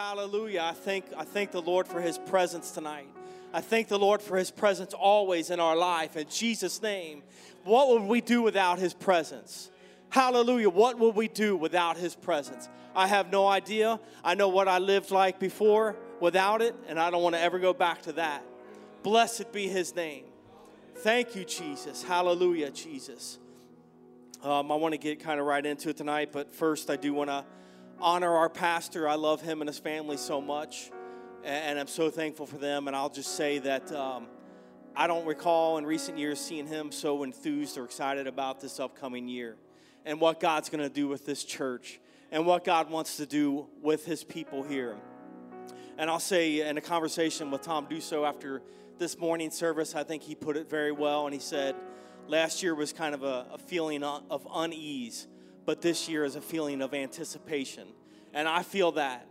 Hallelujah. I thank, I thank the Lord for his presence tonight. I thank the Lord for his presence always in our life. In Jesus' name, what would we do without his presence? Hallelujah. What would we do without his presence? I have no idea. I know what I lived like before without it, and I don't want to ever go back to that. Blessed be his name. Thank you, Jesus. Hallelujah, Jesus. Um, I want to get kind of right into it tonight, but first, I do want to honor our pastor. I love him and his family so much, and I'm so thankful for them. And I'll just say that um, I don't recall in recent years seeing him so enthused or excited about this upcoming year and what God's going to do with this church and what God wants to do with his people here. And I'll say in a conversation with Tom Duso after this morning service, I think he put it very well. And he said, last year was kind of a, a feeling of unease, but this year is a feeling of anticipation. And I feel that.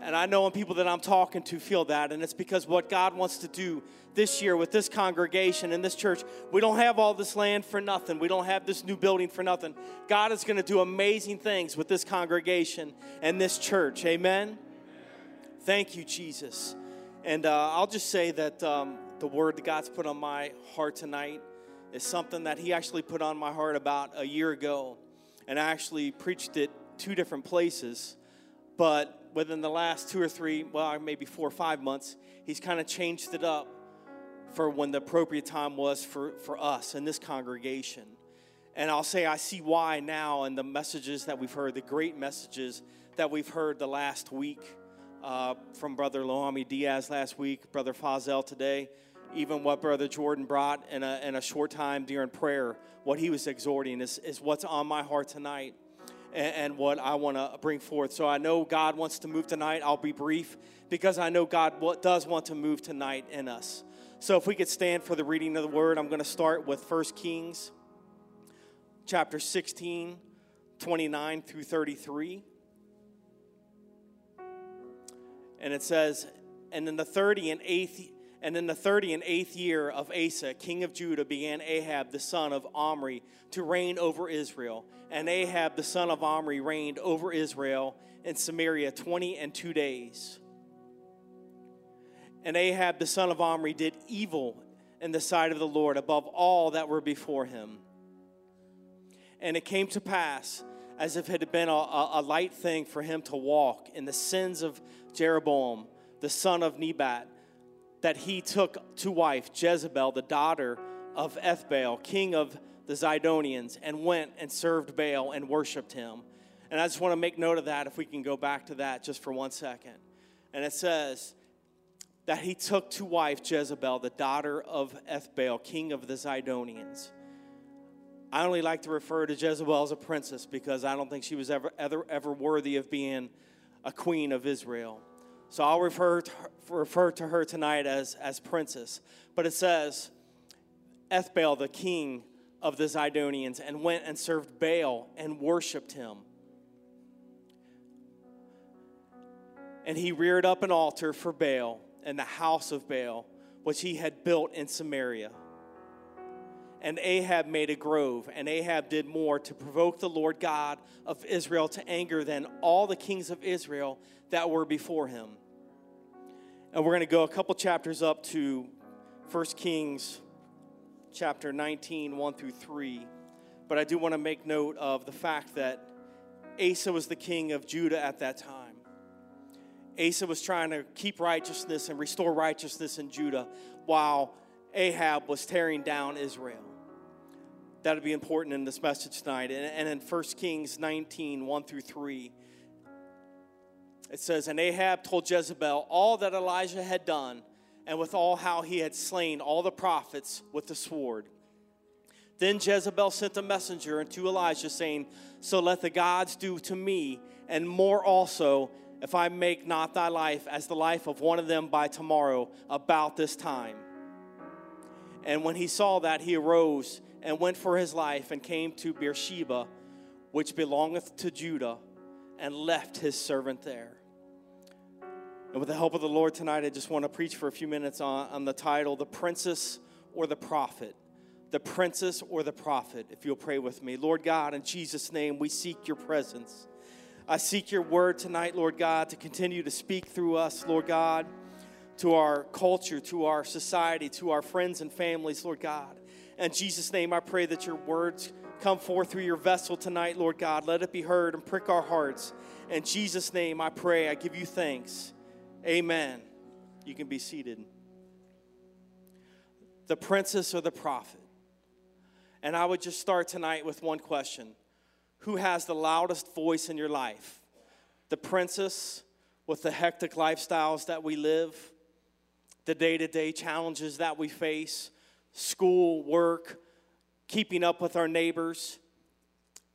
And I know when people that I'm talking to feel that. And it's because what God wants to do this year with this congregation and this church, we don't have all this land for nothing. We don't have this new building for nothing. God is going to do amazing things with this congregation and this church. Amen. Thank you, Jesus. And uh, I'll just say that um, the word that God's put on my heart tonight is something that He actually put on my heart about a year ago. And I actually preached it two different places. But within the last two or three, well, maybe four or five months, He's kind of changed it up for when the appropriate time was for, for us in this congregation. And I'll say I see why now in the messages that we've heard, the great messages that we've heard the last week uh, from Brother Loami Diaz last week, Brother Fazel today, even what Brother Jordan brought in a, in a short time during prayer, what he was exhorting is, is what's on my heart tonight and, and what I want to bring forth. So I know God wants to move tonight. I'll be brief because I know God does want to move tonight in us. So if we could stand for the reading of the word, I'm going to start with 1 Kings chapter 16, 29 through 33. and it says, and in the thirty and eighth and in the thirty and eighth year of Asa, king of Judah, began Ahab the son of Omri to reign over Israel. And Ahab the son of Omri reigned over Israel in Samaria twenty and two days. And Ahab the son of Omri did evil in the sight of the Lord above all that were before him. And it came to pass, as if it had been a, a, light thing for him to walk in the sins of Jeroboam, the son of Nebat, that he took to wife Jezebel, the daughter of Ethbaal, king of the Zidonians, and went and served Baal and worshiped him. And I just want to make note of that if we can go back to that just for one second. And it says that he took to wife Jezebel, the daughter of Ethbaal, king of the Zidonians. I only like to refer to Jezebel as a princess because I don't think she was ever, ever, ever worthy of being a queen of Israel. So I'll refer to her, refer to her tonight as, as princess. But it says, Ethbaal, the king of the Zidonians, and went and served Baal and worshiped him. And he reared up an altar for Baal in the house of Baal, which he had built in Samaria and Ahab made a grove, and Ahab did more to provoke the Lord God of Israel to anger than all the kings of Israel that were before him. And we're going to go a couple chapters up to 1 Kings chapter 19, 1 through 3. But I do want to make note of the fact that Asa was the king of Judah at that time. Asa was trying to keep righteousness and restore righteousness in Judah while Ahab was tearing down Israel that'll be important in this message tonight. And, and in 1 Kings 19, 1 through 3, it says, And Ahab told Jezebel all that Elijah had done, and with all how he had slain all the prophets with the sword. Then Jezebel sent a messenger unto Elijah, saying, So let the gods do to me, and more also, if I make not thy life as the life of one of them by tomorrow, about this time. And when he saw that, he arose and went for his life and came to Beersheba, which belongeth to Judah, and left his servant there. And with the help of the Lord tonight, I just want to preach for a few minutes on, on the title, The Princess or the Prophet. The Princess or the Prophet, if you'll pray with me. Lord God, in Jesus' name, we seek your presence. I seek your word tonight, Lord God, to continue to speak through us, Lord God, to our culture, to our society, to our friends and families, Lord God. In Jesus' name, I pray that your words come forth through your vessel tonight, Lord God. Let it be heard and prick our hearts. In Jesus' name, I pray, I give you thanks. Amen. You can be seated. The princess or the prophet? And I would just start tonight with one question Who has the loudest voice in your life? The princess with the hectic lifestyles that we live, the day to day challenges that we face, school, work, keeping up with our neighbors.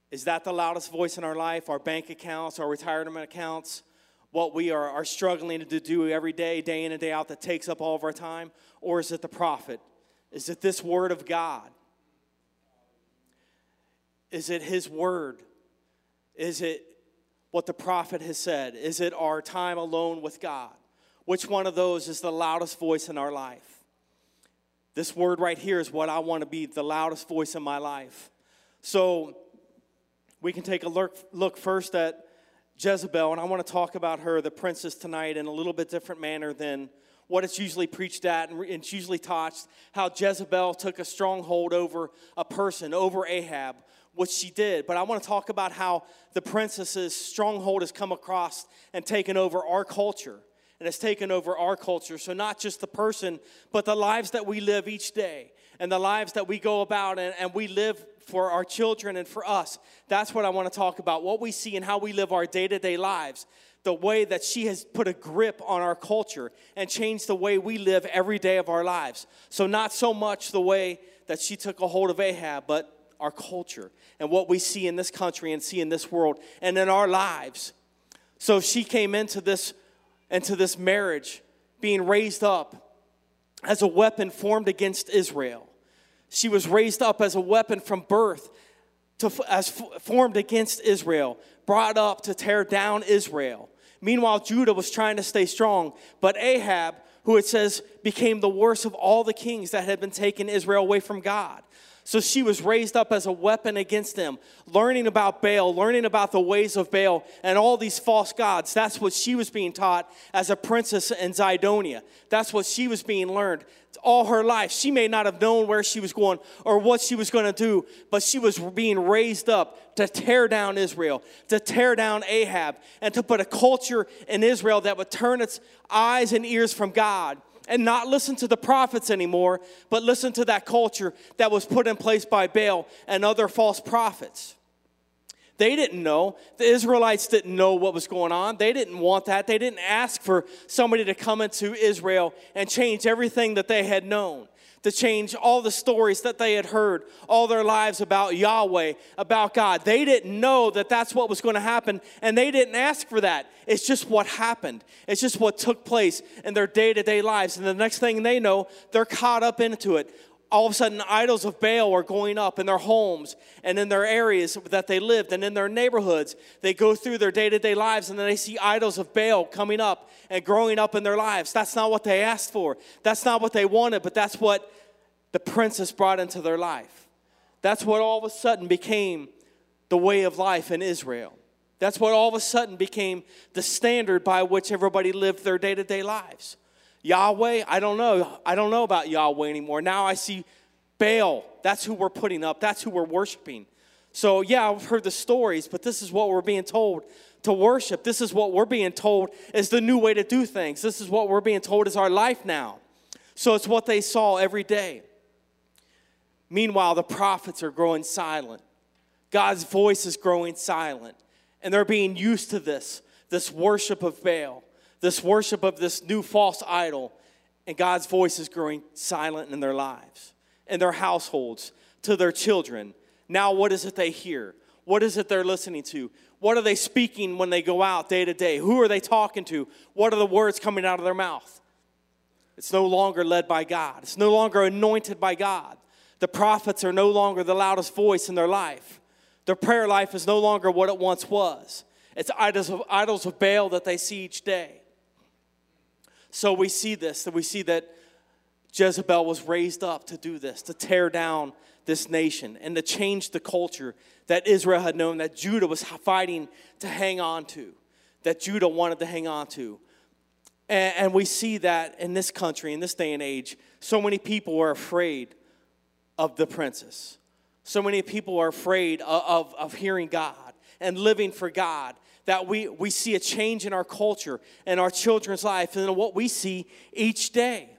Is that the loudest voice in our life? Our bank accounts, our retirement accounts, what we are, are struggling to do every day, day in and day out, that takes up all of our time? Or is it the prophet? Is it this word of God? Is it His word? Is it what the prophet has said? Is it our time alone with God? Which one of those is the loudest voice in our life? This word right here is what I want to be the loudest voice in my life. So we can take a look, look first at Jezebel, and I want to talk about her, the princess, tonight in a little bit different manner than what it's usually preached at and it's usually taught. How Jezebel took a stronghold over a person, over Ahab, which she did, but I want to talk about how the princess's stronghold has come across and taken over our culture and has taken over our culture. So, not just the person, but the lives that we live each day and the lives that we go about and, and we live for our children and for us. That's what I want to talk about what we see and how we live our day to day lives. The way that she has put a grip on our culture and changed the way we live every day of our lives. So, not so much the way that she took a hold of Ahab, but our culture and what we see in this country and see in this world and in our lives. So she came into this into this marriage being raised up as a weapon formed against Israel. She was raised up as a weapon from birth to as formed against Israel, brought up to tear down Israel. Meanwhile, Judah was trying to stay strong, but Ahab, who it says became the worst of all the kings that had been taking Israel away from God. So she was raised up as a weapon against them, learning about Baal, learning about the ways of Baal and all these false gods. That's what she was being taught as a princess in Zidonia. That's what she was being learned all her life. She may not have known where she was going or what she was going to do, but she was being raised up to tear down Israel, to tear down Ahab, and to put a culture in Israel that would turn its eyes and ears from God and not listen to the prophets anymore, but listen to that culture that was put in place by Baal and other false prophets. They didn't know. The Israelites didn't know what was going on. They didn't want that. They didn't ask for somebody to come into Israel and change everything that they had known to change all the stories that they had heard all their lives about Yahweh, about God. They didn't know that that's what was going to happen, and they didn't ask for that. It's just what happened, it's just what took place in their day to day lives. And the next thing they know, they're caught up into it. All of a sudden, idols of Baal are going up in their homes and in their areas that they lived and in their neighborhoods. They go through their day to day lives and then they see idols of Baal coming up and growing up in their lives. That's not what they asked for. That's not what they wanted, but that's what the princess brought into their life. That's what all of a sudden became the way of life in Israel. That's what all of a sudden became the standard by which everybody lived their day to day lives. Yahweh, I don't know. I don't know about Yahweh anymore. Now I see Baal. That's who we're putting up, that's who we're worshiping. So, yeah, I've heard the stories, but this is what we're being told to worship. This is what we're being told is the new way to do things. This is what we're being told is our life now. So, it's what they saw every day. Meanwhile, the prophets are growing silent. God's voice is growing silent. And they're being used to this this worship of Baal, this worship of this new false idol. And God's voice is growing silent in their lives, in their households, to their children. Now, what is it they hear? What is it they're listening to? What are they speaking when they go out day to day? Who are they talking to? What are the words coming out of their mouth? It's no longer led by God, it's no longer anointed by God. The prophets are no longer the loudest voice in their life. Their prayer life is no longer what it once was. It's idols of, idols of Baal that they see each day. So we see this, that we see that Jezebel was raised up to do this, to tear down this nation and to change the culture that Israel had known that Judah was fighting to hang on to, that Judah wanted to hang on to. And, and we see that in this country, in this day and age, so many people are afraid of the princess. So many people are afraid of, of, of hearing God and living for God that we, we see a change in our culture and our children's life and what we see each day.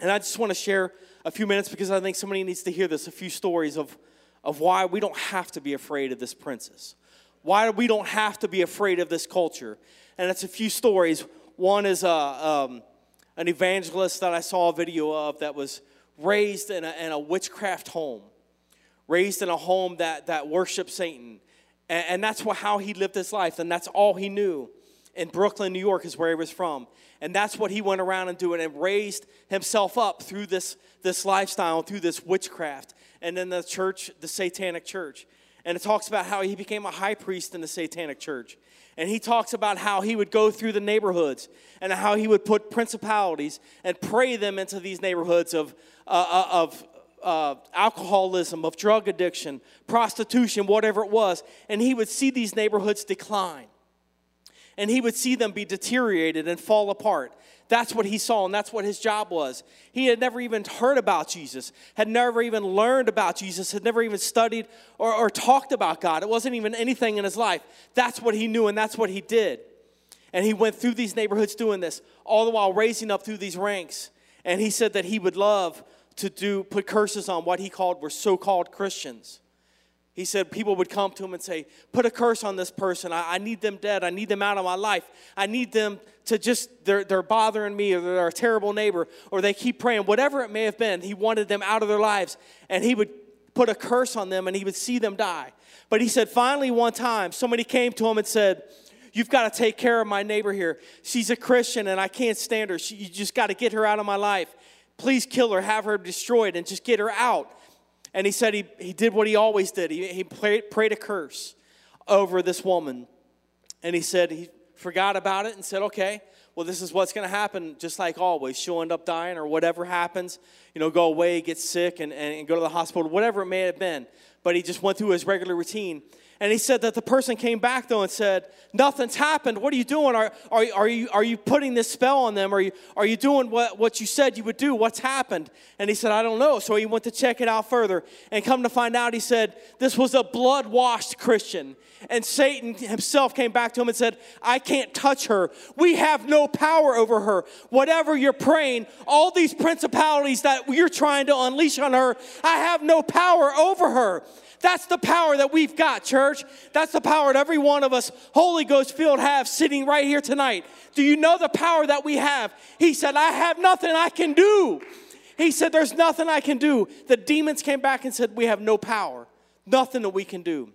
And I just want to share a few minutes because I think somebody needs to hear this a few stories of, of why we don't have to be afraid of this princess, why we don't have to be afraid of this culture. And it's a few stories. One is a, um, an evangelist that I saw a video of that was raised in a, in a witchcraft home, raised in a home that, that worshiped Satan and, and that's what, how he lived his life, and that's all he knew. In Brooklyn, New York is where he was from. And that's what he went around and doing and raised himself up through this, this lifestyle, through this witchcraft. And then the church, the satanic church. And it talks about how he became a high priest in the satanic church. And he talks about how he would go through the neighborhoods and how he would put principalities and pray them into these neighborhoods of, uh, uh of uh, alcoholism, of drug addiction, prostitution, whatever it was, and he would see these neighborhoods decline. And he would see them be deteriorated and fall apart. That's what he saw, and that's what his job was. He had never even heard about Jesus, had never even learned about Jesus, had never even studied or, or talked about God. It wasn't even anything in his life. That's what he knew, and that's what he did. And he went through these neighborhoods doing this, all the while raising up through these ranks. And he said that he would love to do put curses on what he called were so-called Christians. He said people would come to him and say, Put a curse on this person. I, I, need them dead. I need them out of my life. I need them to just, they're, they're bothering me or they're a terrible neighbor or they keep praying. Whatever it may have been, he wanted them out of their lives. And he would put a curse on them and he would see them die. But he said, finally, one time, somebody came to him and said, You've got to take care of my neighbor here. She's a Christian and I can't stand her. She, you just got to get her out of my life. Please kill her, have her destroyed, and just get her out. And he said he, he did what he always did. He, he prayed, prayed a curse over this woman. And he said he forgot about it and said, okay, well, this is what's going to happen, just like always. She'll end up dying or whatever happens. You know, go away, get sick, and, and go to the hospital, whatever it may have been. But he just went through his regular routine. And he said that the person came back though and said, Nothing's happened. What are you doing? Are, are, are, you, are you putting this spell on them? Are you, are you doing what, what you said you would do? What's happened? And he said, I don't know. So he went to check it out further. And come to find out, he said, This was a blood washed Christian. And Satan himself came back to him and said, I can't touch her. We have no power over her. Whatever you're praying, all these principalities that you're trying to unleash on her, I have no power over her. That's the power that we've got, church. That's the power that every one of us, Holy Ghost filled, have sitting right here tonight. Do you know the power that we have? He said, I have nothing I can do. He said, There's nothing I can do. The demons came back and said, We have no power, nothing that we can do.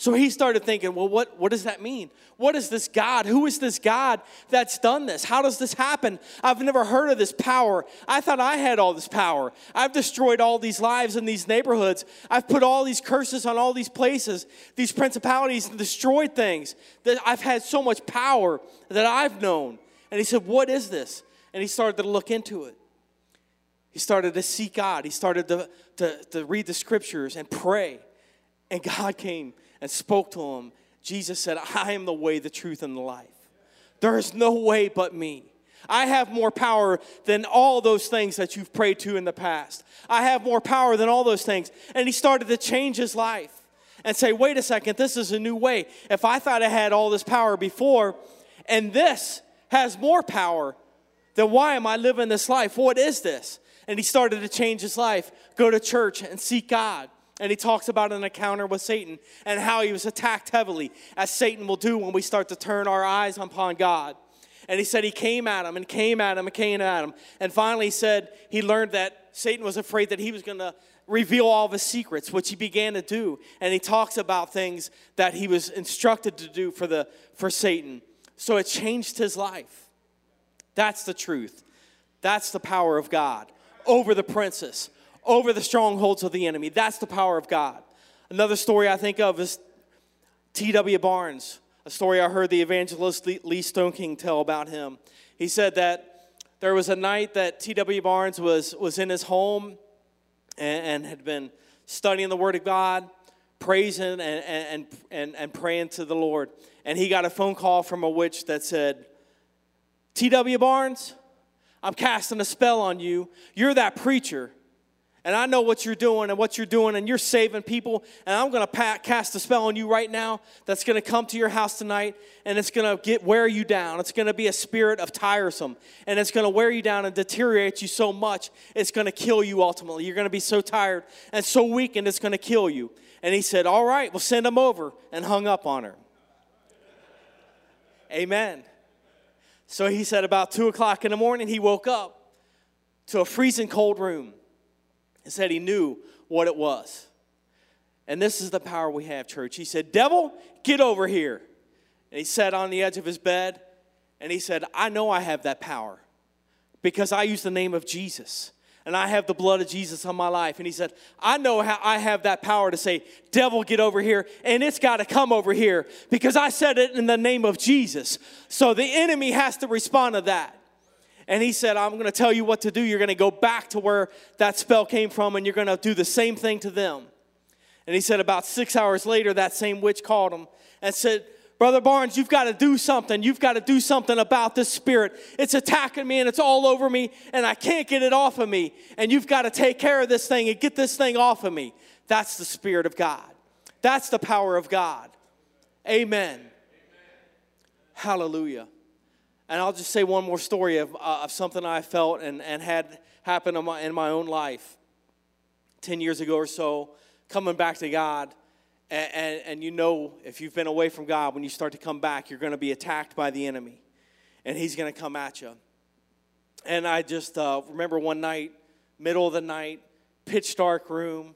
So he started thinking, well, what, what does that mean? What is this God? Who is this God that's done this? How does this happen? I've never heard of this power. I thought I had all this power. I've destroyed all these lives in these neighborhoods. I've put all these curses on all these places, these principalities, and destroyed things. That I've had so much power that I've known. And he said, What is this? And he started to look into it. He started to seek God. He started to, to, to read the scriptures and pray. And God came and spoke to him, Jesus said, I am the way, the truth, and the life. There is no way but me. I have more power than all those things that you've prayed to in the past. I have more power than all those things. And he started to change his life and say, wait a second, this is a new way. If I thought I had all this power before, and this has more power, then why am I living this life? What is this? And he started to change his life, go to church and seek God and he talks about an encounter with Satan and how he was attacked heavily, as Satan will do when we start to turn our eyes upon God. And he said he came at him and came at him and came at him. And finally he said he learned that Satan was afraid that he was going to reveal all of his secrets, which he began to do. And he talks about things that he was instructed to do for, the, for Satan. So it changed his life. That's the truth. That's the power of God over the princess, over the strongholds of the enemy. That's the power of God. Another story I think of is T.W. Barnes, a story I heard the evangelist Lee Stoneking tell about him. He said that there was a night that T.W. Barnes was, was in his home and, and had been studying the Word of God, praising and, and, and, and praying to the Lord. And he got a phone call from a witch that said, T.W. Barnes, I'm casting a spell on you. You're that preacher. And I know what you're doing and what you're doing, and you're saving people. And I'm going to cast a spell on you right now that's going to come to your house tonight, and it's going to get wear you down. It's going to be a spirit of tiresome, and it's going to wear you down and deteriorate you so much, it's going to kill you ultimately. You're going to be so tired and so weak, and it's going to kill you. And he said, All right, we'll send him over, and hung up on her. Amen. So he said, About two o'clock in the morning, he woke up to a freezing cold room and said he knew what it was. And this is the power we have, church. He said, Devil, get over here. And he sat on the edge of his bed and he said, I know I have that power because I use the name of Jesus and I have the blood of Jesus on my life. And he said, I know how I have that power to say, Devil, get over here, and it's got to come over here because I said it in the name of Jesus. So the enemy has to respond to that. And he said, I'm going to tell you what to do. You're going to go back to where that spell came from, and you're going to do the same thing to them. And he said, about six hours later, that same witch called him and said, Brother Barnes, you've got to do something. You've got to do something about this spirit. It's attacking me and it's all over me, and I can't get it off of me. And you've got to take care of this thing and get this thing off of me. That's the Spirit of God. That's the power of God. Amen. Amen. Hallelujah. And I'll just say one more story of, uh, of something I felt and, and had happen in my, in my own life 10 years ago or so, coming back to God. And, and, and, you know, if you've been away from God, when you start to come back, you're going to be attacked by the enemy, and he's going to come at you. And I just uh, remember one night, middle of the night, pitch dark room,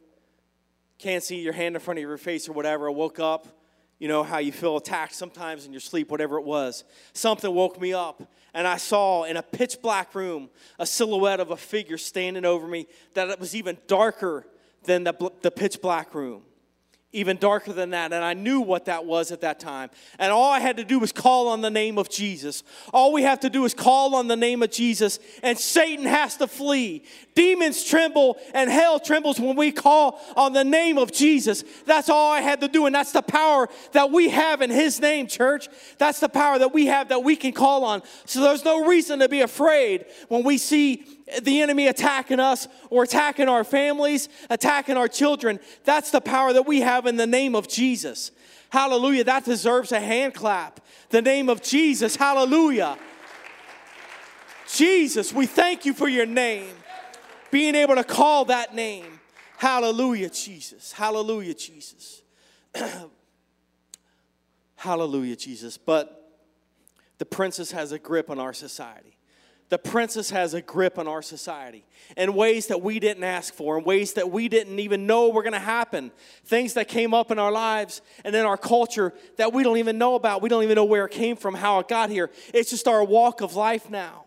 can't see your hand in front of your face or whatever. I woke up, you know, how you feel attacked sometimes in your sleep, whatever it was. Something woke me up, and I saw in a pitch black room a silhouette of a figure standing over me that it was even darker than the, the pitch black room even darker than that. And I knew what that was at that time. And all I had to do was call on the name of Jesus. All we have to do is call on the name of Jesus, and Satan has to flee. Demons tremble, and hell trembles when we call on the name of Jesus. That's all I had to do. And that's the power that we have in His name, church. That's the power that we have that we can call on. So there's no reason to be afraid when we see the enemy attacking us or attacking our families, attacking our children. That's the power that we have in the name of Jesus. Hallelujah. That deserves a hand clap. The name of Jesus. Hallelujah. Jesus, we thank you for your name. Being able to call that name. Hallelujah, Jesus. Hallelujah, Jesus. Hallelujah, Jesus. But the princess has a grip on our society the princess has a grip on our society in ways that we didn't ask for, in ways that we didn't even know were going to happen. Things that came up in our lives and in our culture that we don't even know about. We don't even know where it came from, how it got here. It's just our walk of life now.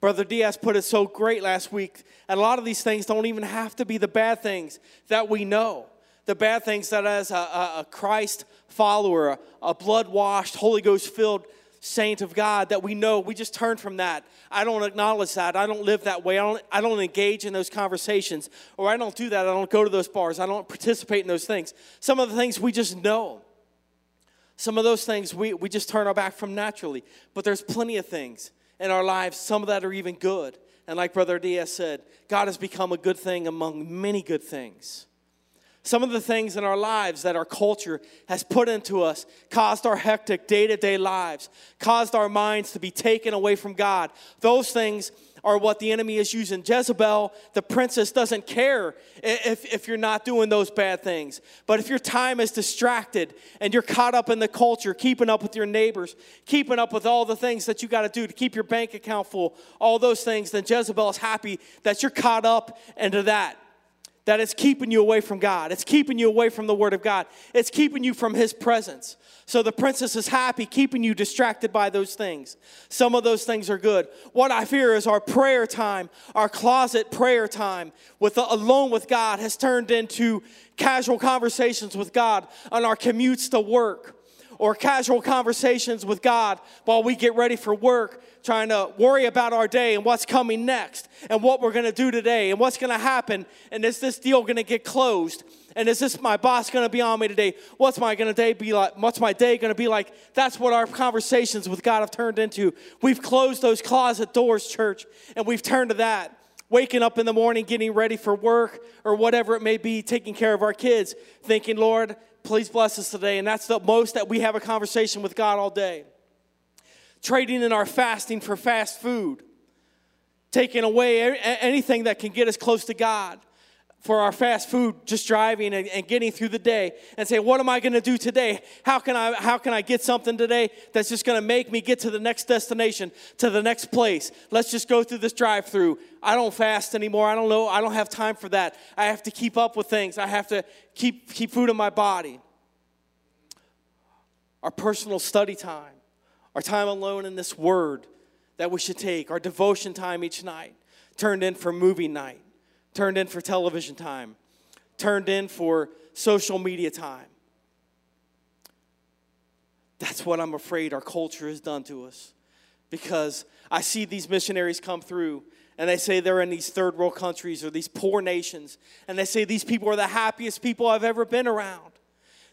Brother Diaz put it so great last week. And a lot of these things don't even have to be the bad things that we know. The bad things that, as a, a Christ follower, a, a blood washed, Holy Ghost filled saint of God that we know we just turn from that. I don't acknowledge that. I don't live that way. I don't, I don't engage in those conversations or I don't do that. I don't go to those bars. I don't participate in those things. Some of the things we just know. Some of those things we, we just turn our back from naturally. But there's plenty of things in our lives, some of that are even good. And like Brother Diaz said, God has become a good thing among many good things. Some of the things in our lives that our culture has put into us caused our hectic day to day lives, caused our minds to be taken away from God. Those things are what the enemy is using. Jezebel, the princess, doesn't care if, if you're not doing those bad things. But if your time is distracted and you're caught up in the culture, keeping up with your neighbors, keeping up with all the things that you got to do to keep your bank account full, all those things, then Jezebel is happy that you're caught up into that that it's keeping you away from God. It's keeping you away from the Word of God. It's keeping you from His presence. So the princess is happy, keeping you distracted by those things. Some of those things are good. What I fear is our prayer time, our closet prayer time with the, alone with God has turned into casual conversations with God on our commutes to work or casual conversations with God while we get ready for work, trying to worry about our day and what's coming next and what we're going to do today and what's going to happen and is this deal going to get closed and is this my boss going to be on me today? What's my going to day be like? What's my day going to be like? That's what our conversations with God have turned into. We've closed those closet doors, church, and we've turned to that waking up in the morning, getting ready for work or whatever it may be, taking care of our kids, thinking, Lord, please bless us today. And that's the most that we have a conversation with God all day. Trading in our fasting for fast food, taking away anything that can get us close to God for our fast food, just driving and, and getting through the day and say, what am I going to do today? How can I, how can I get something today that's just going to make me get to the next destination, to the next place? Let's just go through this drive through. I don't fast anymore. I don't know. I don't have time for that. I have to keep up with things. I have to keep, keep food in my body. Our personal study time, our time alone in this word that we should take, our devotion time each night, turned in for movie night turned in for television time, turned in for social media time. That's what I'm afraid our culture has done to us. Because I see these missionaries come through and they say they're in these third world countries or these poor nations, and they say these people are the happiest people I've ever been around.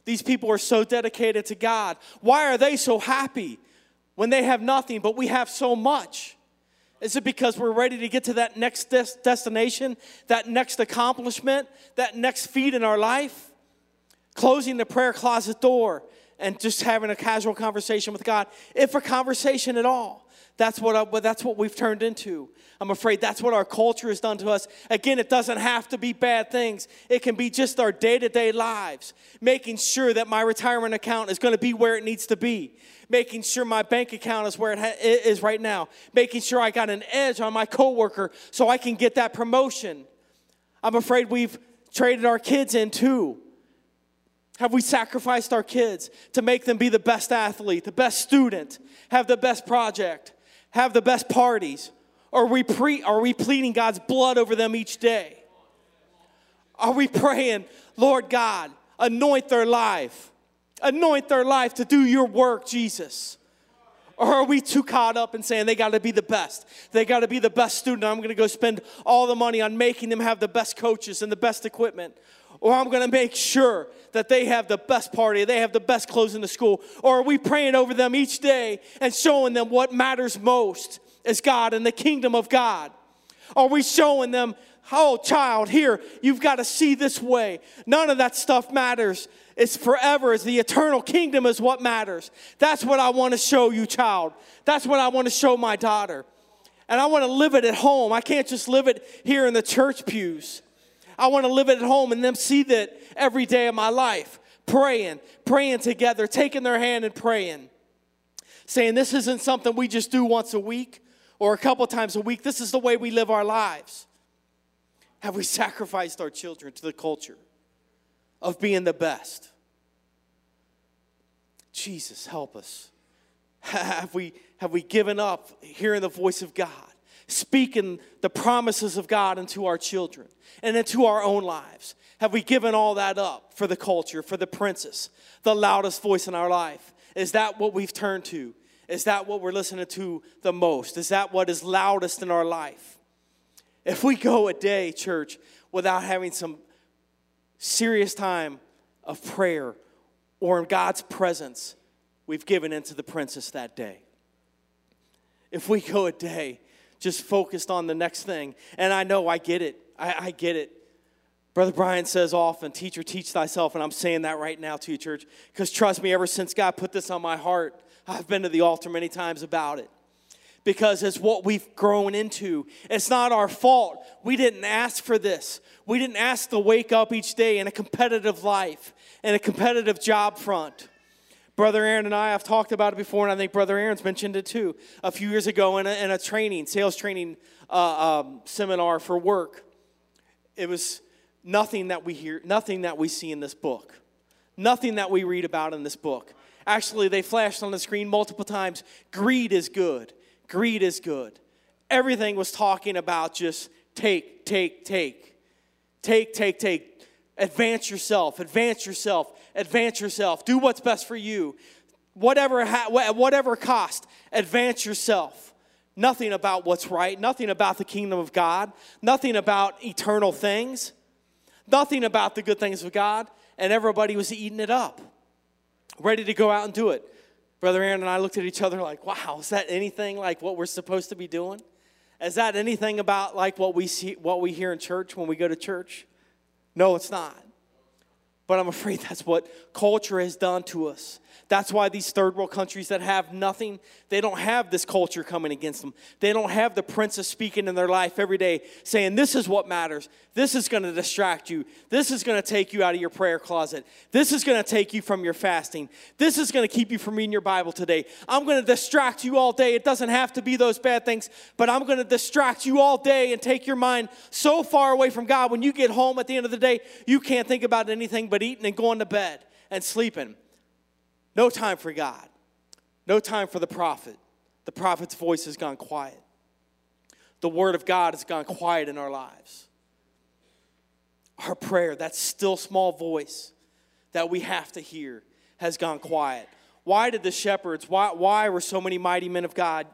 These people are so dedicated to God. Why are they so happy when they have nothing, but we have so much? Is it because we're ready to get to that next des- destination, that next accomplishment, that next feat in our life? Closing the prayer closet door and just having a casual conversation with God, if a conversation at all. That's what, I, that's what we've turned into. I'm afraid that's what our culture has done to us. Again, it doesn't have to be bad things, it can be just our day to day lives, making sure that my retirement account is going to be where it needs to be, making sure my bank account is where it ha- is right now, making sure I got an edge on my coworker so I can get that promotion. I'm afraid we've traded our kids in too. Have we sacrificed our kids to make them be the best athlete, the best student, have the best project? Have the best parties? Are we, pre- are we pleading God's blood over them each day? Are we praying, Lord God, anoint their life? Anoint their life to do your work, Jesus. Or are we too caught up in saying they got to be the best? They got to be the best student. I'm going to go spend all the money on making them have the best coaches and the best equipment or I'm going to make sure that they have the best party, they have the best clothes in the school, or are we praying over them each day and showing them what matters most is God and the kingdom of God? Are we showing them, oh, child, here, you've got to see this way? None of that stuff matters. It's forever. It's the eternal kingdom is what matters. That's what I want to show you, child. That's what I want to show my daughter. And I want to live it at home. I can't just live it here in the church pews. I want to live it at home and them see that every day of my life. Praying, praying together, taking their hand and praying. Saying this isn't something we just do once a week or a couple times a week. This is the way we live our lives. Have we sacrificed our children to the culture of being the best? Jesus, help us. Have we, have we given up hearing the voice of God? Speaking the promises of God into our children and into our own lives? Have we given all that up for the culture, for the princess, the loudest voice in our life? Is that what we've turned to? Is that what we're listening to the most? Is that what is loudest in our life? If we go a day, church, without having some serious time of prayer or in God's presence, we've given into the princess that day. If we go a day just focused on the next thing. And I know I get it. I, I get it. Brother Brian says often, Teacher, teach thyself. And I'm saying that right now to you, church. Because trust me, ever since God put this on my heart, I've been to the altar many times about it. Because it's what we've grown into. It's not our fault. We didn't ask for this. We didn't ask to wake up each day in a competitive life, in a competitive job front. Brother Aaron and I have talked about it before, and I think Brother Aaron's mentioned it too. A few years ago in a, in a training, sales training uh, um, seminar for work, it was nothing that we hear, nothing that we see in this book, nothing that we read about in this book. Actually, they flashed on the screen multiple times. Greed is good. Greed is good. Everything was talking about just take, take, take, take, take, take. Advance yourself. Advance yourself advance yourself, do what's best for you. whatever, ha- whatever cost, advance yourself. Nothing about what's right, nothing about the kingdom of God, nothing about eternal things, nothing about the good things of God, and everybody was eating it up, ready to go out and do it. Brother Aaron and I looked at each other like, wow, is that anything like what we're supposed to be doing? Is that anything about like what we see what we hear in church when we go to church? No, it's not. But I'm afraid that's what culture has done to us. That's why these third world countries that have nothing, they don't have this culture coming against them. They don't have the princess speaking in their life every day saying, This is what matters. This is going to distract you. This is going to take you out of your prayer closet. This is going to take you from your fasting. This is going to keep you from reading your Bible today. I'm going to distract you all day. It doesn't have to be those bad things, but I'm going to distract you all day and take your mind so far away from God. When you get home at the end of the day, you can't think about anything but eating and going to bed and sleeping. No time for God. No time for the prophet. The prophet's voice has gone quiet. The word of God has gone quiet in our lives. Our prayer, that still small voice that we have to hear, has gone quiet. Why did the shepherds, why, why were so many mighty men of God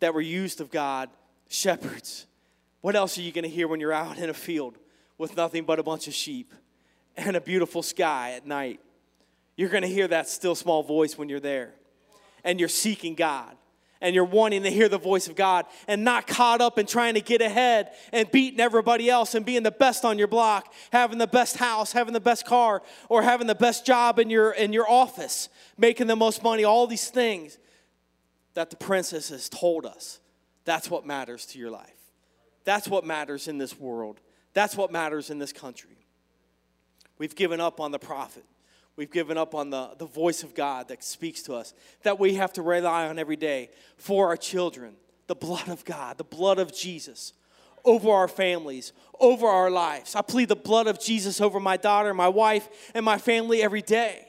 that were used of God shepherds? What else are you going to hear when you're out in a field with nothing but a bunch of sheep and a beautiful sky at night? You're going to hear that still small voice when you're there. And you're seeking God. And you're wanting to hear the voice of God and not caught up in trying to get ahead and beating everybody else and being the best on your block, having the best house, having the best car, or having the best job in your, in your office, making the most money, all these things that the princess has told us. That's what matters to your life. That's what matters in this world. That's what matters in this country. We've given up on the prophet. We've given up on the, the voice of God that speaks to us, that we have to rely on every day for our children, the blood of God, the blood of Jesus over our families, over our lives. I plead the blood of Jesus over my daughter, my wife, and my family every day.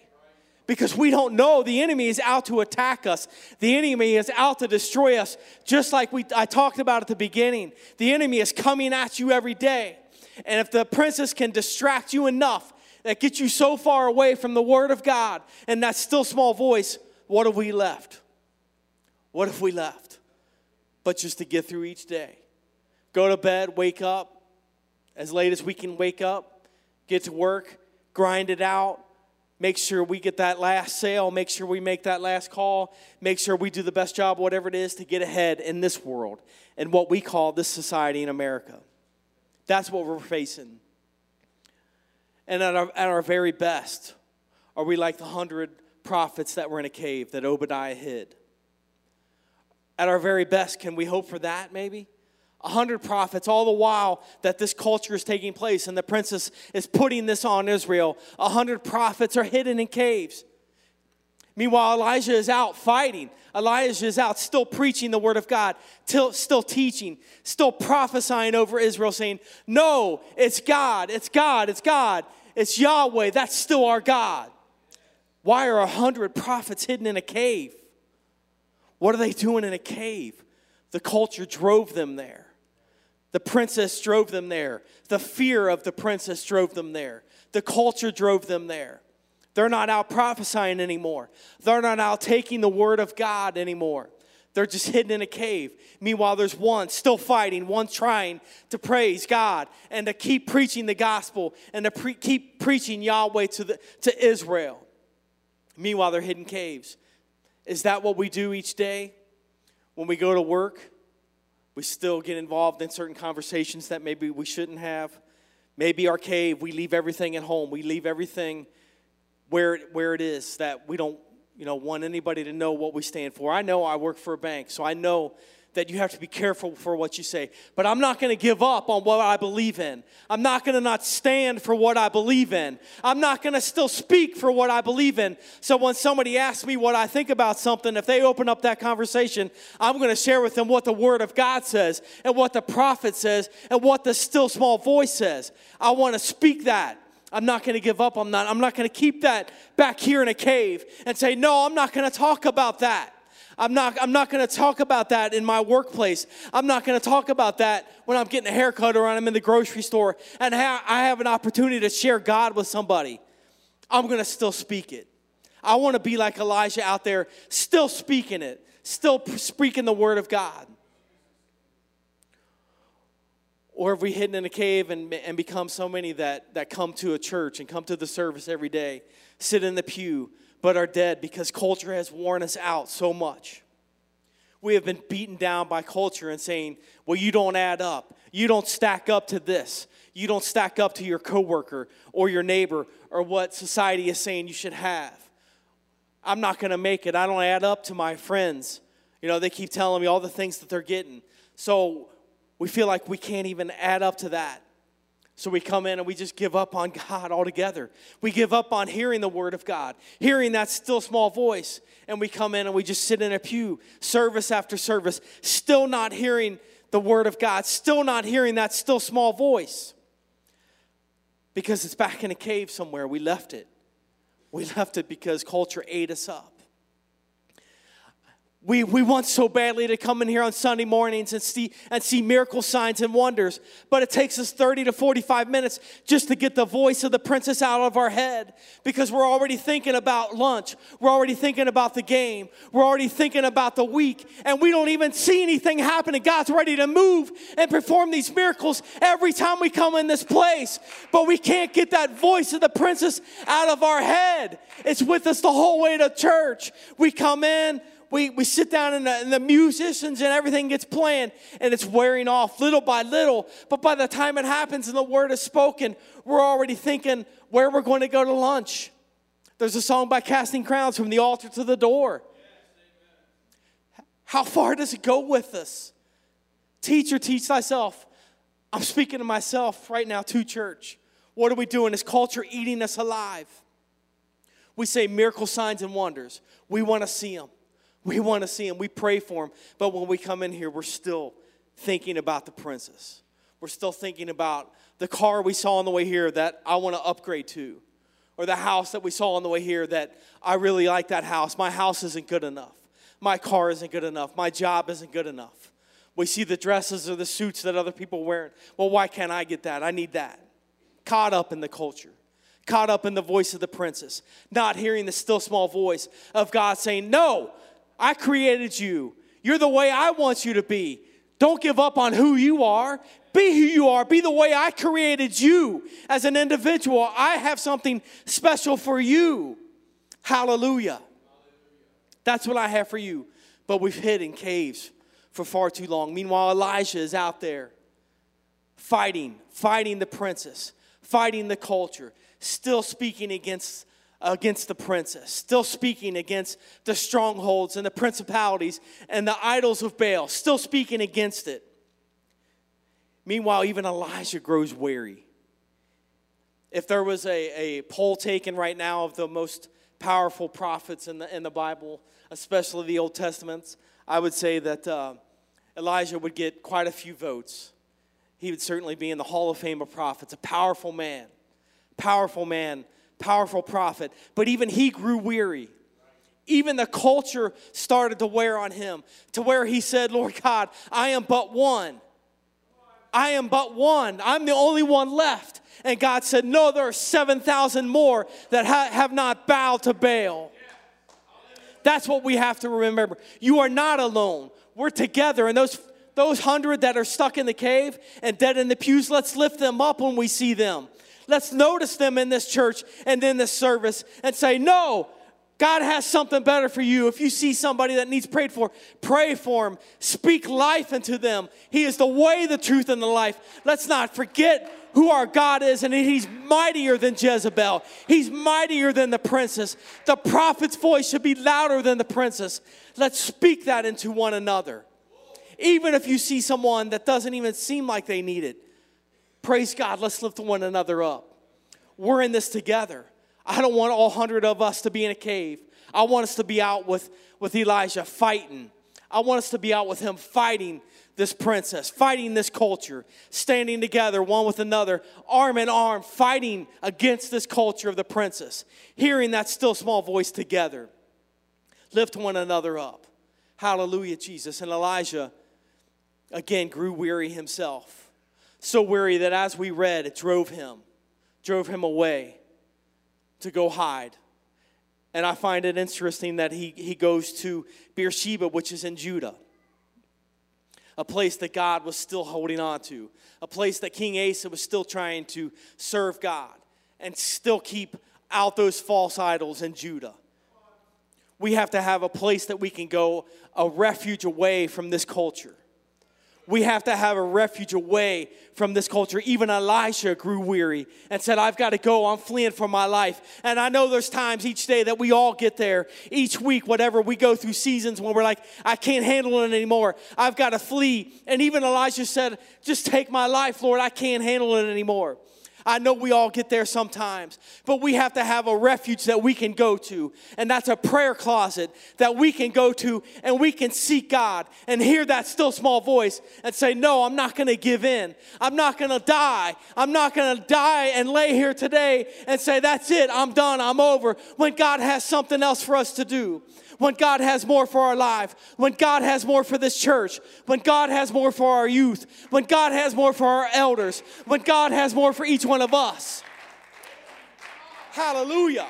Because we don't know the enemy is out to attack us. The enemy is out to destroy us, just like we, I talked about at the beginning. The enemy is coming at you every day. And if the princess can distract you enough that gets you so far away from the Word of God and that still small voice, what have we left? What have we left? But just to get through each day. Go to bed, wake up as late as we can wake up, get to work, grind it out, make sure we get that last sale, make sure we make that last call, make sure we do the best job, whatever it is, to get ahead in this world and what we call this society in America. That's what we're facing. And at our, at our very best, are we like the hundred prophets that were in a cave that Obadiah hid? At our very best, can we hope for that maybe? A hundred prophets, all the while that this culture is taking place and the princess is putting this on Israel. A hundred prophets are hidden in caves. Meanwhile, Elijah is out fighting. Elijah is out still preaching the word of God, till, still teaching, still prophesying over Israel, saying, No, it's God, it's God, it's God, it's Yahweh, that's still our God. Why are a hundred prophets hidden in a cave? What are they doing in a cave? The culture drove them there. The princess drove them there. The fear of the princess drove them there. The culture drove them there. They're not out prophesying anymore. They're not out taking the word of God anymore. They're just hidden in a cave. Meanwhile, there's one still fighting, one trying to praise God and to keep preaching the gospel and to pre- keep preaching Yahweh to, the, to Israel. Meanwhile, they're hidden caves. Is that what we do each day? When we go to work, we still get involved in certain conversations that maybe we shouldn't have. Maybe our cave, we leave everything at home. We leave everything where, where it is that we don't you know, want anybody to know what we stand for. I know I work for a bank, so I know that you have to be careful for what you say. But I'm not going to give up on what I believe in. I'm not going to not stand for what I believe in. I'm not going to still speak for what I believe in. So when somebody asks me what I think about something, if they open up that conversation, I'm going to share with them what the Word of God says and what the prophet says and what the still small voice says. I want to speak that. I'm not going to give up. I'm not I'm not going to keep that back here in a cave and say, no, I'm not going to talk about that. I'm not, I'm not going to talk about that in my workplace. I'm not going to talk about that when I'm getting a haircut or I'm in the grocery store and ha- I have an opportunity to share God with somebody. I'm going to still speak it. I want to be like Elijah out there, still speaking it, still speaking the word of God. Or have we hidden in a cave and, and become so many that, that come to a church and come to the service every day, sit in the pew, but are dead because culture has worn us out so much? We have been beaten down by culture and saying, well, you don't add up. You don't stack up to this. You don't stack up to your coworker or your neighbor or what society is saying you should have. I'm not going to make it. I don't add up to my friends. You know, they keep telling me all the things that they're getting. So we feel like we can't even add up to that. So we come in and we just give up on God altogether. We give up on hearing the word of God, hearing that still small voice. And we come in and we just sit in a pew, service after service, still not hearing the word of God, still not hearing that still small voice. Because it's back in a cave somewhere. We left it. We left it because culture ate us up. We, we want so badly to come in here on Sunday mornings and see, and see miracle signs and wonders, but it takes us 30 to 45 minutes just to get the voice of the princess out of our head because we're already thinking about lunch. We're already thinking about the game. We're already thinking about the week, and we don't even see anything happening. God's ready to move and perform these miracles every time we come in this place, but we can't get that voice of the princess out of our head. It's with us the whole way to church. We come in, we, we sit down and the, and the musicians and everything gets playing and it's wearing off little by little. But by the time it happens and the word is spoken, we're already thinking where we're going to go to lunch. There's a song by Casting Crowns from the altar to the door. How far does it go with us? Teacher, teach thyself. I'm speaking to myself right now to church. What are we doing? Is culture eating us alive? We say miracle signs and wonders. We want to see them. We want to see him. We pray for him. But when we come in here, we're still thinking about the princess. We're still thinking about the car we saw on the way here that I want to upgrade to, or the house that we saw on the way here that I really like that house. My house isn't good enough. My car isn't good enough. My job isn't good enough. We see the dresses or the suits that other people wearing. Well, why can't I get that? I need that. Caught up in the culture caught up in the voice of the princess, not hearing the still small voice of God saying, No, I created you. You're the way I want you to be. Don't give up on who you are. Be who you are. Be the way I created you as an individual. I have something special for you. Hallelujah. That's what I have for you. But we've hid in caves for far too long. Meanwhile, Elijah is out there fighting, fighting the princess, fighting the culture, still speaking against against the princes, still speaking against the strongholds and the principalities and the idols of Baal, still speaking against it. Meanwhile, even Elijah grows weary. If there was a, a poll taken right now of the most powerful prophets in the, in the Bible, especially the Old Testaments, I would say that uh, Elijah would get quite a few votes. He would certainly be in the Hall of Fame of prophets, a powerful man, powerful man powerful prophet, but even he grew weary. Even the culture started to wear on him to where he said, Lord God, I am but one. I am but one. I'm the only one left. And God said, No, there are 7,000 more that ha- have not bowed to Baal. That's what we have to remember. You are not alone. We're together. And those, those hundred that are stuck in the cave and dead in the pews, let's lift them up when we see them. Let's notice them in this church and in this service and say, No, God has something better for you. If you see somebody that needs prayed for, pray for them. Speak life into them. He is the way, the truth, and the life. Let's not forget who our God is, and He's mightier than Jezebel. He's mightier than the princess. The prophet's voice should be louder than the princess. Let's speak that into one another. Even if you see someone that doesn't even seem like they need it, Praise God. Let's lift one another up. We're in this together. I don't want all hundred of us to be in a cave. I want us to be out with, with Elijah fighting. I want us to be out with him fighting this princess, fighting this culture, standing together one with another, arm in arm, fighting against this culture of the princess, hearing that still small voice together. Lift one another up. Hallelujah, Jesus. And Elijah again grew weary himself so weary that as we read, it drove him, drove him away to go hide. And I find it interesting that he, he goes to Beersheba, which is in Judah, a place that God was still holding on to, a place that King Asa was still trying to serve God and still keep out those false idols in Judah. We have to have a place that we can go, a refuge away from this culture we have to have a refuge away from this culture. Even Elisha grew weary and said, I've got to go. I'm fleeing for my life. And I know there's times each day that we all get there, each week, whatever, we go through seasons when we're like, I can't handle it anymore. I've got to flee. And even Elisha said, Just take my life, Lord. I can't handle it anymore. I know we all get there sometimes, but we have to have a refuge that we can go to. And that's a prayer closet that we can go to and we can seek God and hear that still small voice and say, No, I'm not gonna give in. I'm not gonna die. I'm not gonna die and lay here today and say, That's it, I'm done, I'm over, when God has something else for us to do when God has more for our life, when God has more for this church, when God has more for our youth, when God has more for our elders, when God has more for each one of us. Hallelujah.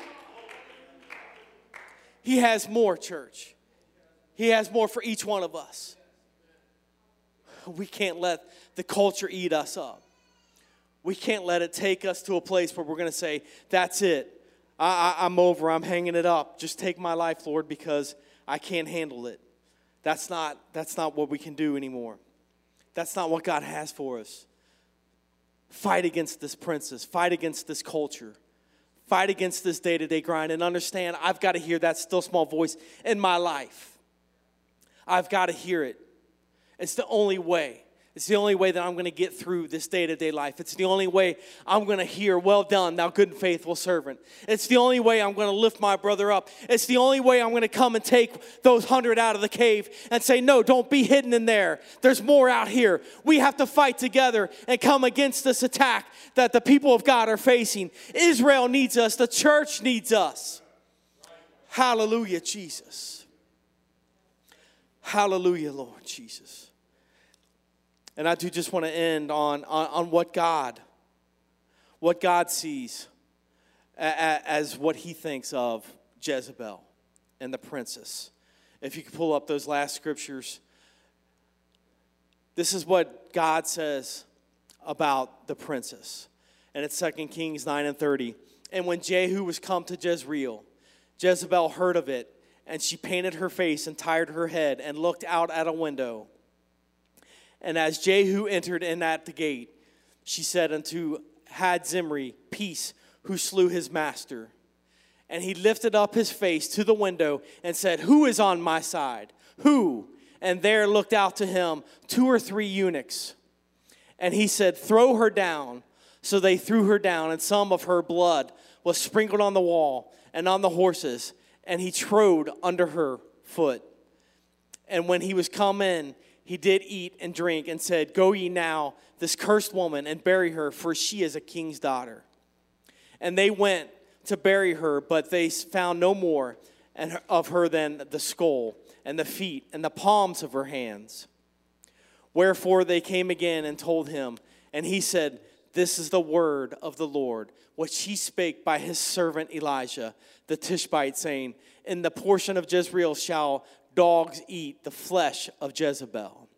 He has more, church. He has more for each one of us. We can't let the culture eat us up. We can't let it take us to a place where we're going to say, that's it. I, I, I'm over. I'm hanging it up. Just take my life, Lord, because I can't handle it. That's not, that's not what we can do anymore. That's not what God has for us. Fight against this princess, fight against this culture, fight against this day to day grind, and understand I've got to hear that still small voice in my life. I've got to hear it. It's the only way. It's the only way that I'm going to get through this day to day life. It's the only way I'm going to hear, Well done, thou good and faithful servant. It's the only way I'm going to lift my brother up. It's the only way I'm going to come and take those hundred out of the cave and say, No, don't be hidden in there. There's more out here. We have to fight together and come against this attack that the people of God are facing. Israel needs us, the church needs us. Hallelujah, Jesus. Hallelujah, Lord Jesus. And I do just want to end on, on, on what God, what God sees as what he thinks of Jezebel and the princess. If you could pull up those last scriptures, this is what God says about the princess. And it's 2 Kings 9 and 30. And when Jehu was come to Jezreel, Jezebel heard of it, and she painted her face and tired her head and looked out at a window. And as Jehu entered in at the gate, she said unto Had Zimri, Peace, who slew his master. And he lifted up his face to the window and said, Who is on my side? Who? And there looked out to him two or three eunuchs. And he said, Throw her down. So they threw her down, and some of her blood was sprinkled on the wall and on the horses, and he trode under her foot. And when he was come in, he did eat and drink and said, Go ye now, this cursed woman, and bury her, for she is a king's daughter. And they went to bury her, but they found no more of her than the skull and the feet and the palms of her hands. Wherefore they came again and told him, and he said, This is the word of the Lord, which he spake by his servant Elijah the Tishbite, saying, In the portion of Jezreel shall dogs eat the flesh of Jezebel.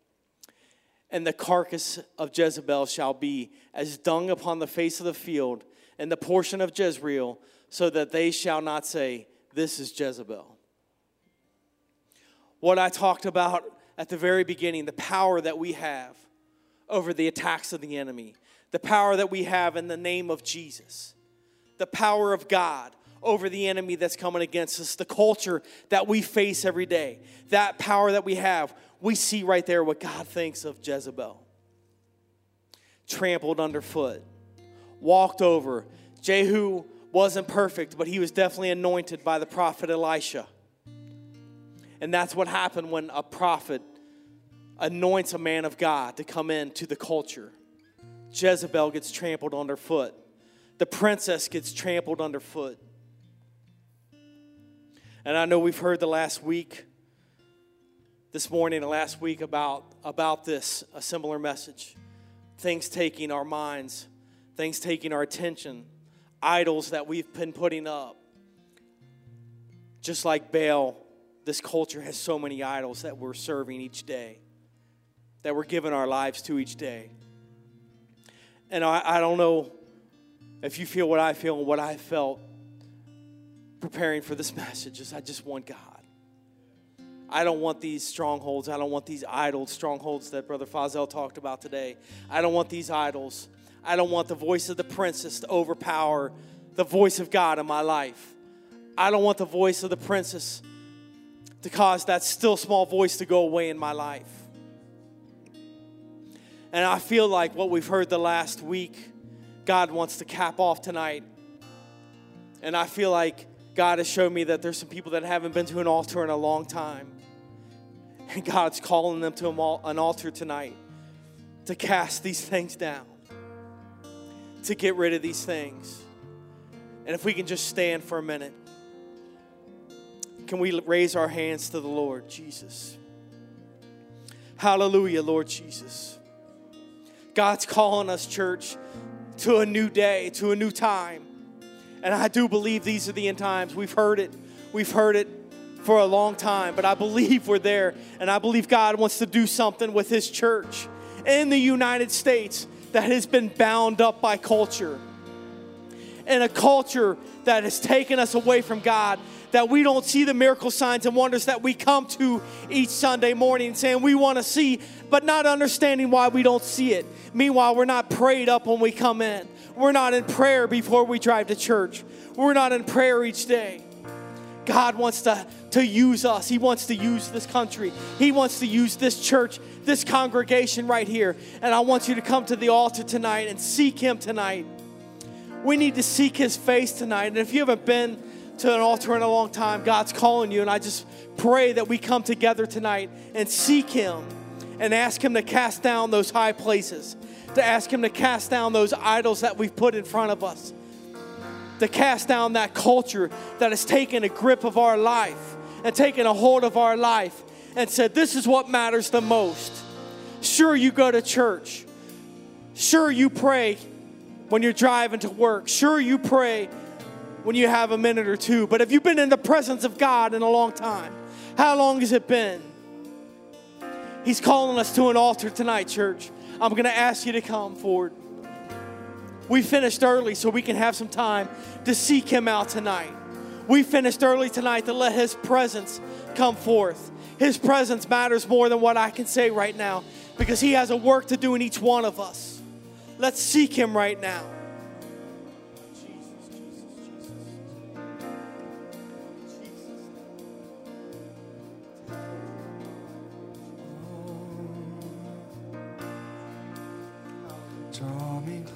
And the carcass of Jezebel shall be as dung upon the face of the field, and the portion of Jezreel, so that they shall not say, This is Jezebel. What I talked about at the very beginning, the power that we have over the attacks of the enemy, the power that we have in the name of Jesus, the power of God over the enemy that's coming against us, the culture that we face every day, that power that we have, we see right there what God thinks of Jezebel. Trampled underfoot, walked over. Jehu wasn't perfect, but he was definitely anointed by the prophet Elisha. And that's what happened when a prophet anoints a man of God to come into the culture. Jezebel gets trampled underfoot. The princess gets trampled underfoot. And I know we've heard the last week, this morning and last week about, about this, a similar message. Things taking our minds, things taking our attention, idols that we've been putting up. Just like Baal, this culture has so many idols that we're serving each day, that we're giving our lives to each day. And I, I don't know if you feel what I feel and what I felt preparing for this message is I just want God. I don't want these strongholds. I don't want these idols, strongholds that Brother Fazel talked about today. I don't want these idols. I don't want the voice of the princess to overpower the voice of God in my life. I don't want the voice of the princess to cause that still small voice to go away in my life. And I feel like what we've heard the last week, God wants to cap off tonight. And I feel like God has shown me that there's some people that haven't been to an altar in a long time. And God's calling them to an altar tonight to cast these things down, to get rid of these things. And if we can just stand for a minute. Can we raise our hands to the Lord Jesus? Hallelujah, Lord Jesus. God's calling us, church, to a new day, to a new time. And I do believe these are the end times. We've heard it. We've heard it for a long time, but I believe we're there. And I believe God wants to do something with His church in the United States that has been bound up by culture. And a culture that has taken us away from God that we don't see the miracle signs and wonders that we come to each Sunday morning saying we want to see, but not understanding why we don't see it. Meanwhile, we're not prayed up when we come in. We're not in prayer before we drive to church. We're not in prayer each day. God wants to, to use us. He wants to use this country. He wants to use this church, this congregation right here. And I want you to come to the altar tonight and seek Him tonight. We need to seek His face tonight. And if you haven't been, to an altar in a long time. God's calling you, and I just pray that we come together tonight and seek Him and ask Him to cast down those high places, to ask Him to cast down those idols that we've put in front of us, to cast down that culture that has taken a grip of our life and taken a hold of our life and said, This is what matters the most. Sure, you go to church. Sure, you pray when you're driving to work. Sure, you pray when you have a minute or two. But have you been in the presence of God in a long time? How long has it been? He's calling us to an altar tonight, church. I'm going to ask you to come forward. We finished early so we can have some time to seek Him out tonight. We finished early tonight to let His presence come forth. His presence matters more than what I can say right now because He has a work to do in each one of us. Let's seek Him right now.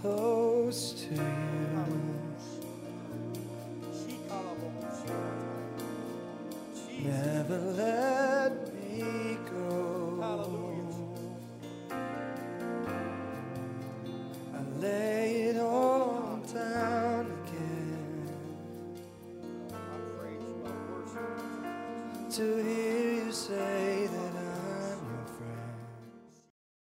Close to you. Never let me go. I lay it all down again to hear you say.